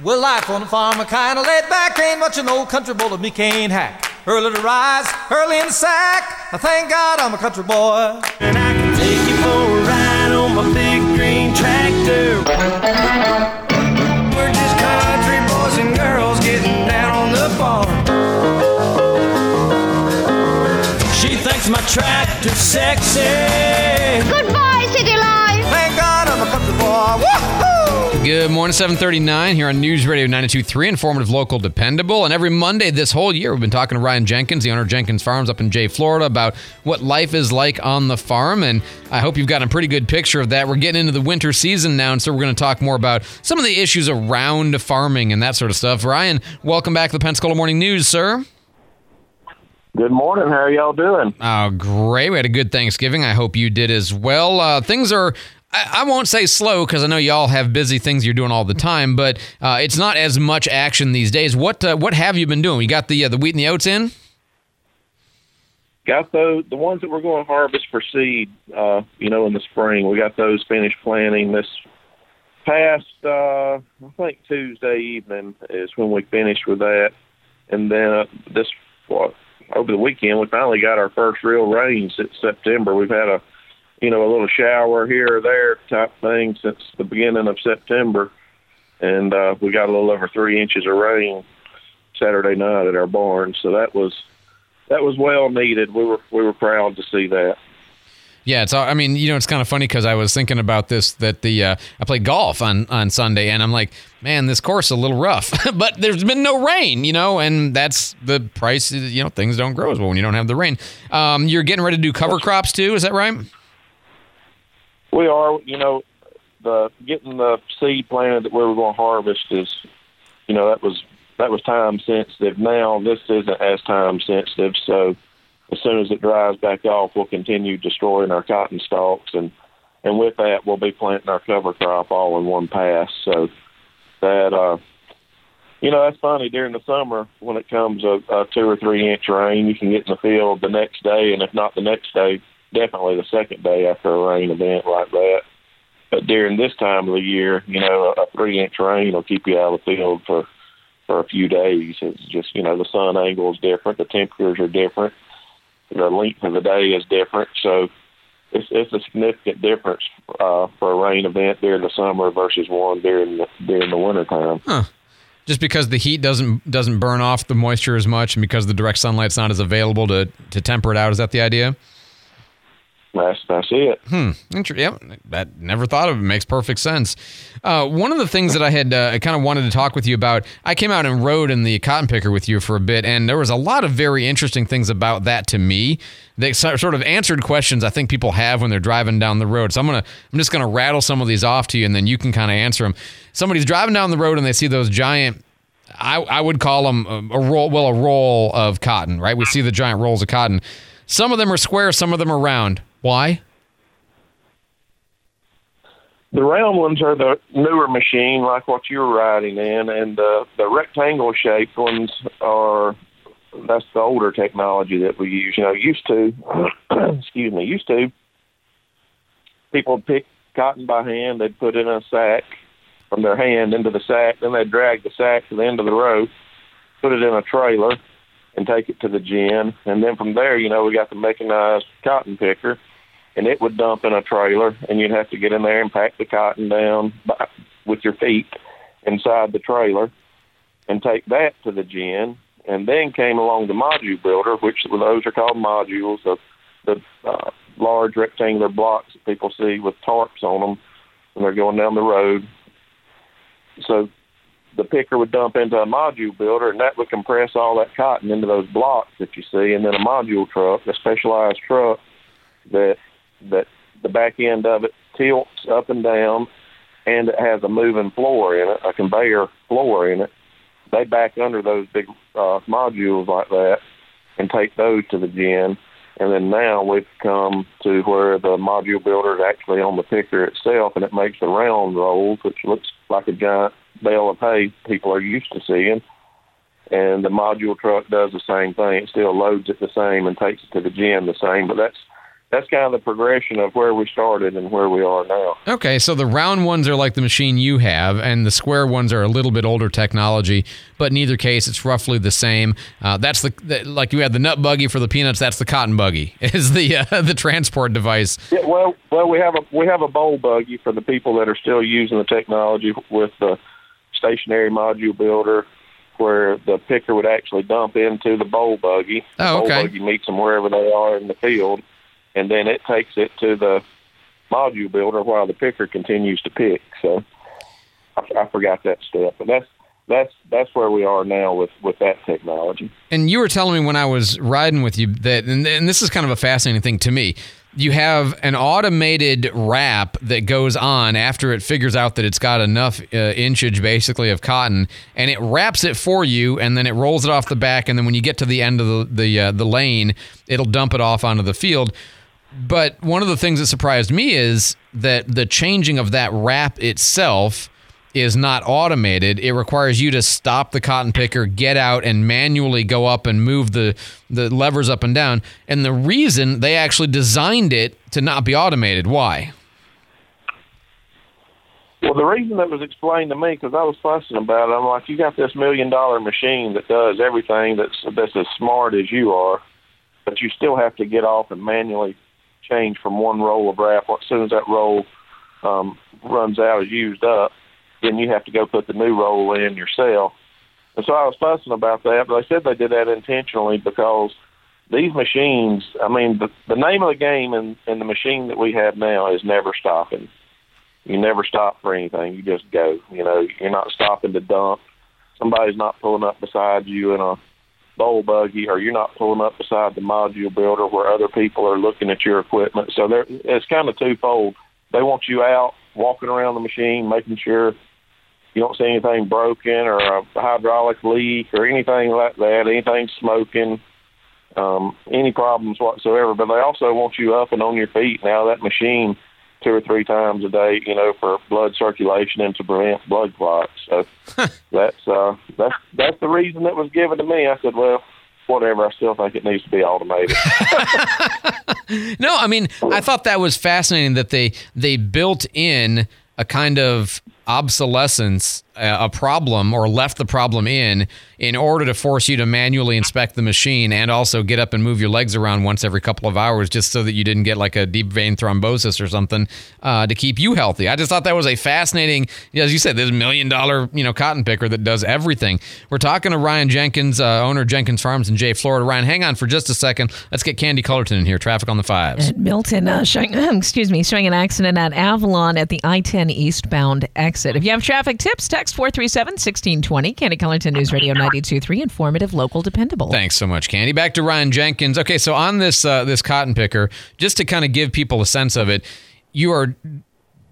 Well, life on the farm, a kind of laid back, ain't much an old country boy me can't hack. Early to rise, early in the sack. I thank God I'm a country boy. And I can take you for a ride on my big green tractor. We're just country boys and girls getting down on the farm. She thinks my tractor's sexy. Goodbye, City Life. Thank God I'm a country boy. Woohoo! Good morning, 739 here on News Radio 923, informative, local, dependable. And every Monday this whole year, we've been talking to Ryan Jenkins, the owner of Jenkins Farms up in Jay, Florida, about what life is like on the farm. And I hope you've gotten a pretty good picture of that. We're getting into the winter season now, and so we're going to talk more about some of the issues around farming and that sort of stuff. Ryan, welcome back to the Pensacola Morning News, sir. Good morning. How are y'all doing? Oh, great. We had a good Thanksgiving. I hope you did as well. Uh, things are I, won't say slow because I know y'all have busy things you're doing all the time, but uh, it's not as much action these days. What uh, what have you been doing? You got the uh, the wheat and the oats in? Got those the ones that we're going to harvest for seed. Uh, you know, in the spring, we got those finished planting. This past, uh, I think Tuesday evening is when we finished with that, and then uh, this over the weekend we finally got our first real rains in September. We've had a you know, a little shower here or there type thing since the beginning of September. And uh, we got a little over three inches of rain Saturday night at our barn. So that was that was well needed. We were we were proud to see that. Yeah, it's. I mean, you know, it's kind of funny because I was thinking about this that the uh, I played golf on on Sunday, and I'm like, man, this course is a little rough, but there's been no rain, you know, and that's the price. You know, things don't grow as well when you don't have the rain. Um, you're getting ready to do cover crops too, is that right? We are, you know, the getting the seed planted that we were going to harvest is, you know, that was that was time sensitive. Now this isn't as time sensitive, so as soon as it dries back off, we'll continue destroying our cotton stalks, and and with that, we'll be planting our cover crop all in one pass. So that, uh, you know, that's funny. During the summer, when it comes a, a two or three inch rain, you can get in the field the next day, and if not the next day, definitely the second day after a rain event like that. But during this time of the year, you know, a three inch rain will keep you out of the field for for a few days. It's just you know the sun angle is different, the temperatures are different, the length of the day is different, so it's it's a significant difference uh, for a rain event during the summer versus one during the, during the winter time. Huh. Just because the heat doesn't doesn't burn off the moisture as much, and because the direct sunlight's not as available to to temper it out, is that the idea? That's that's it. Hmm. Interesting. yeah, that never thought of it. Makes perfect sense. Uh, one of the things that I had uh, kind of wanted to talk with you about. I came out and rode in the cotton picker with you for a bit, and there was a lot of very interesting things about that to me. They sort of answered questions I think people have when they're driving down the road. So I'm gonna I'm just gonna rattle some of these off to you, and then you can kind of answer them. Somebody's driving down the road and they see those giant. I, I would call them a, a roll, well, a roll of cotton, right? We see the giant rolls of cotton. Some of them are square, some of them are round. Why? The round ones are the newer machine, like what you're riding in, and uh, the rectangle shaped ones are that's the older technology that we use. You know, used to, excuse me, used to people would pick cotton by hand. They'd put it in a sack from their hand into the sack. Then they'd drag the sack to the end of the row, put it in a trailer, and take it to the gin. And then from there, you know, we got the mechanized cotton picker and it would dump in a trailer, and you'd have to get in there and pack the cotton down by, with your feet inside the trailer, and take that to the gin. And then came along the module builder, which those are called modules, the, the uh, large rectangular blocks that people see with tarps on them when they're going down the road. So the picker would dump into a module builder, and that would compress all that cotton into those blocks that you see, and then a module truck, a specialized truck that that the back end of it tilts up and down, and it has a moving floor in it, a conveyor floor in it. They back under those big uh, modules like that and take those to the gin. And then now we've come to where the module builder is actually on the picker itself, and it makes the round rolls, which looks like a giant bale of hay people are used to seeing. And the module truck does the same thing. It still loads it the same and takes it to the gin the same, but that's that's kind of the progression of where we started and where we are now. Okay, so the round ones are like the machine you have, and the square ones are a little bit older technology, but in either case, it's roughly the same. Uh, that's the, the, like you had the nut buggy for the peanuts. That's the cotton buggy is the uh, the transport device. Yeah, well, well, we have a we have a boll buggy for the people that are still using the technology with the stationary module builder, where the picker would actually dump into the boll buggy. The Oh, boll buggy meets them wherever they are in the field, and then it takes it to the module builder while the picker continues to pick. So I, I forgot that step, but that's that's that's where we are now with with that technology. And you were telling me when I was riding with you that, and, and this is kind of a fascinating thing to me. You have an automated wrap that goes on after it figures out that it's got enough uh, inchage, basically, of cotton, and it wraps it for you, and then it rolls it off the back, and then when you get to the end of the the, uh, the lane, it'll dump it off onto the field. But one of the things that surprised me is that the changing of that wrap itself is not automated. It requires you to stop the cotton picker, get out, and manually go up and move the, the levers up and down. And the reason they actually designed it to not be automated. Why? Well, the reason that was explained to me because I was fussing about it, I'm like, you got this million dollar machine that does everything that's that's as smart as you are, but you still have to get off and manually change from one roll of wrap. As soon as that roll um, runs out, is used up, then you have to go put the new roll in yourself. And so I was fussing about that, but they said they did that intentionally because these machines, I mean, the, the name of the game in, in the machine that we have now is never stopping you never stop for anything. You just go. You know, you're not stopping to dump. Somebody's not pulling up beside you in a boll buggy, or you're not pulling up beside the module builder where other people are looking at your equipment. So there, it's kind of twofold. They want you out walking around the machine, making sure you don't see anything broken or a hydraulic leak or anything like that, anything smoking, um, any problems whatsoever. But they also want you up and on your feet. Now that machine two or three times a day, you know, for blood circulation and to prevent blood clots. So that's uh that's that's the reason that was given to me. I said, Well, whatever, I still think it needs to be automated. No, I mean, I thought that was fascinating that they they built in a kind of obsolescence, a problem, or left the problem in in order to force you to manually inspect the machine and also get up and move your legs around once every couple of hours, just so that you didn't get like a deep vein thrombosis or something uh, to keep you healthy. I just thought that was a fascinating, as you said, this million dollar you know cotton picker that does everything. We're talking to Ryan Jenkins, uh, owner of Jenkins Farms in Jay, Florida. Ryan, hang on for just a second. Let's get Candy Cullerton in here. Traffic on the fives. At Milton, uh, showing, excuse me, showing an accident at Avalon at the I-10 eastbound exit. If you have traffic tips, text 437-1620. Candy Cullerton News Radio 92.3, informative, local, dependable. Thanks so much, Candy. Back to Ryan Jenkins. Okay, so on this uh, this cotton picker, just to kind of give people a sense of it, you are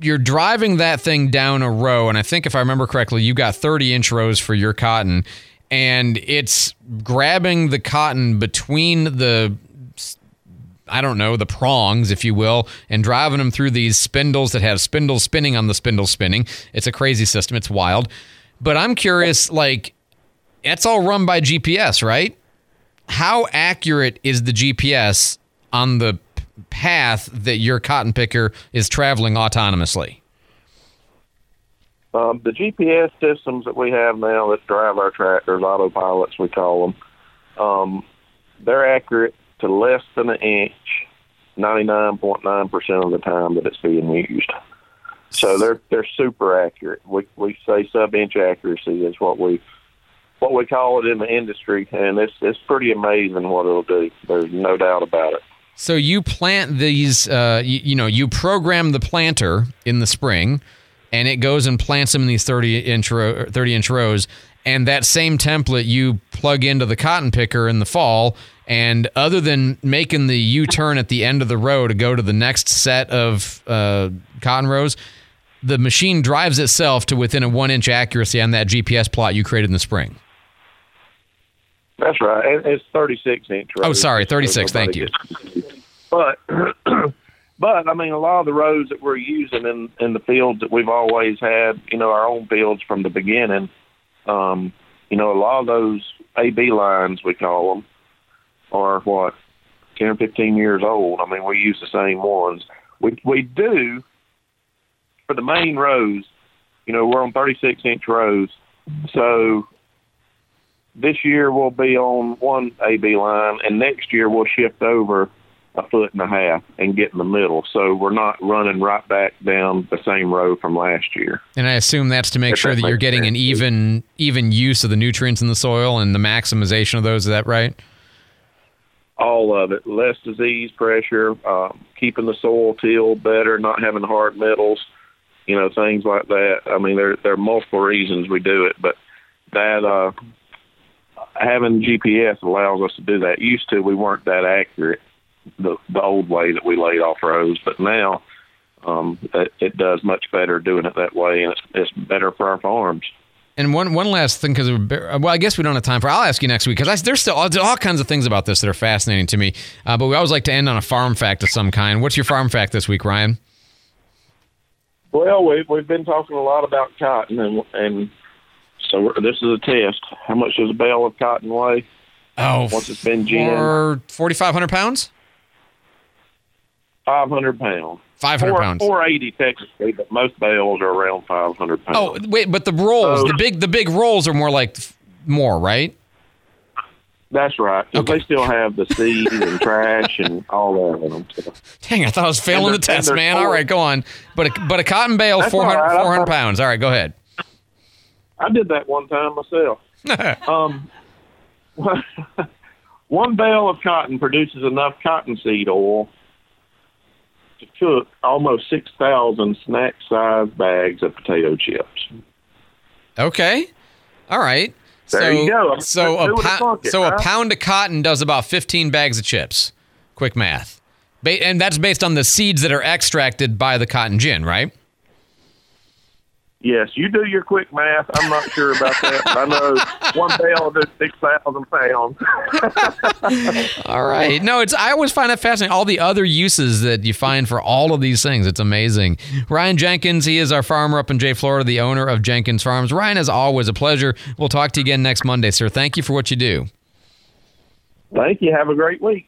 you're driving that thing down a row, and I think if I remember correctly, you got 30 inch rows for your cotton, and it's grabbing the cotton between the I don't know, the prongs, if you will, and driving them through these spindles that have spindles spinning on the spindle spinning. It's a crazy system. It's wild. But I'm curious, like, it's all run by GPS, right? How accurate is the GPS on the path that your cotton picker is traveling autonomously? um, the GPS systems that we have now that drive our tractors, autopilots we call them, um, they're accurate to less than an inch 99.9% of the time that it's being used. So they're they're super accurate. We we say sub inch accuracy is what we what we call it in the industry, and it's it's pretty amazing what it'll do. There's no doubt about it. So you plant these, uh, you, you know, you program the planter in the spring, and it goes and plants them in these thirty inch row, thirty inch rows. And that same template you plug into the cotton picker in the fall. And other than making the U turn at the end of the row to go to the next set of uh, cotton rows, the machine drives itself to within a one inch accuracy on that GPS plot you created in the spring. That's right. It's 36 inch. Oh, sorry, 36, thank you. But, but I mean, a lot of the rows that we're using in in the fields that we've always had, you know, our own fields from the beginning. Um, you know, a lot of those AB lines we call them are what ten or fifteen years old. I mean, we use the same ones. We we do for the main rows. You know, we're on 36 inch rows, so this year we'll be on one AB line, and next year we'll shift over a foot and a half and get in the middle. So we're not running right back down the same row from last year. And I assume that's to make If sure that that you're getting an even even use of the nutrients in the soil and the maximization of those. Is that right? all of it. Less disease pressure, um, keeping the soil tilled better, not having hard metals, you know, things like that. I mean, there there are multiple reasons we do it, but that uh, having GPS allows us to do that. Used to, we weren't that accurate the the old way that we laid off rows, but now um, it, it does much better doing it that way, and it's it's better for our farms. And one one last thing, because well, I guess we don't have time for. I'll ask you next week because there's still there's all kinds of things about this that are fascinating to me. Uh, but we always like to end on a farm fact of some kind. What's your farm fact this week, Ryan? Well, we've we've been talking a lot about cotton, and and so we're, this is a test. How much does a bale of cotton weigh? Oh, Once it's been ginned, for forty five hundred pounds, five hundred pounds. five hundred Four, pounds. four eighty technically, but most bales are around five hundred pounds. Oh wait, but the rolls, Oh. the big the big rolls are more like more, right? that's right. Okay. They still have the seed and trash and all that in them. So, Dang, I thought I was failing the test, man. All four- right, go on. But a, but a cotton bale, That's 400, all right. 400 pounds. All right, go ahead. I did that one time myself. um, one bale of cotton produces enough cottonseed oil to cook almost six thousand snack-sized bags of potato chips. Okay. All right. There so, you go. So Let's a do it pou- a bucket, so a pound of cotton does about 15 bags of chips. Quick math. Ba- and that's based on the seeds that are extracted by the cotton gin, right? Yes, you do your quick math. I'm not sure about that, but I know one bale is six thousand pounds. All right. No, it's I always find it fascinating all the other uses that you find for all of these things. It's amazing. Ryan Jenkins, he is our farmer up in Jay, Florida, the owner of Jenkins Farms. Ryan, as always, a pleasure. We'll talk to you again next Monday, sir. Thank you for what you do. Thank you. Have a great week.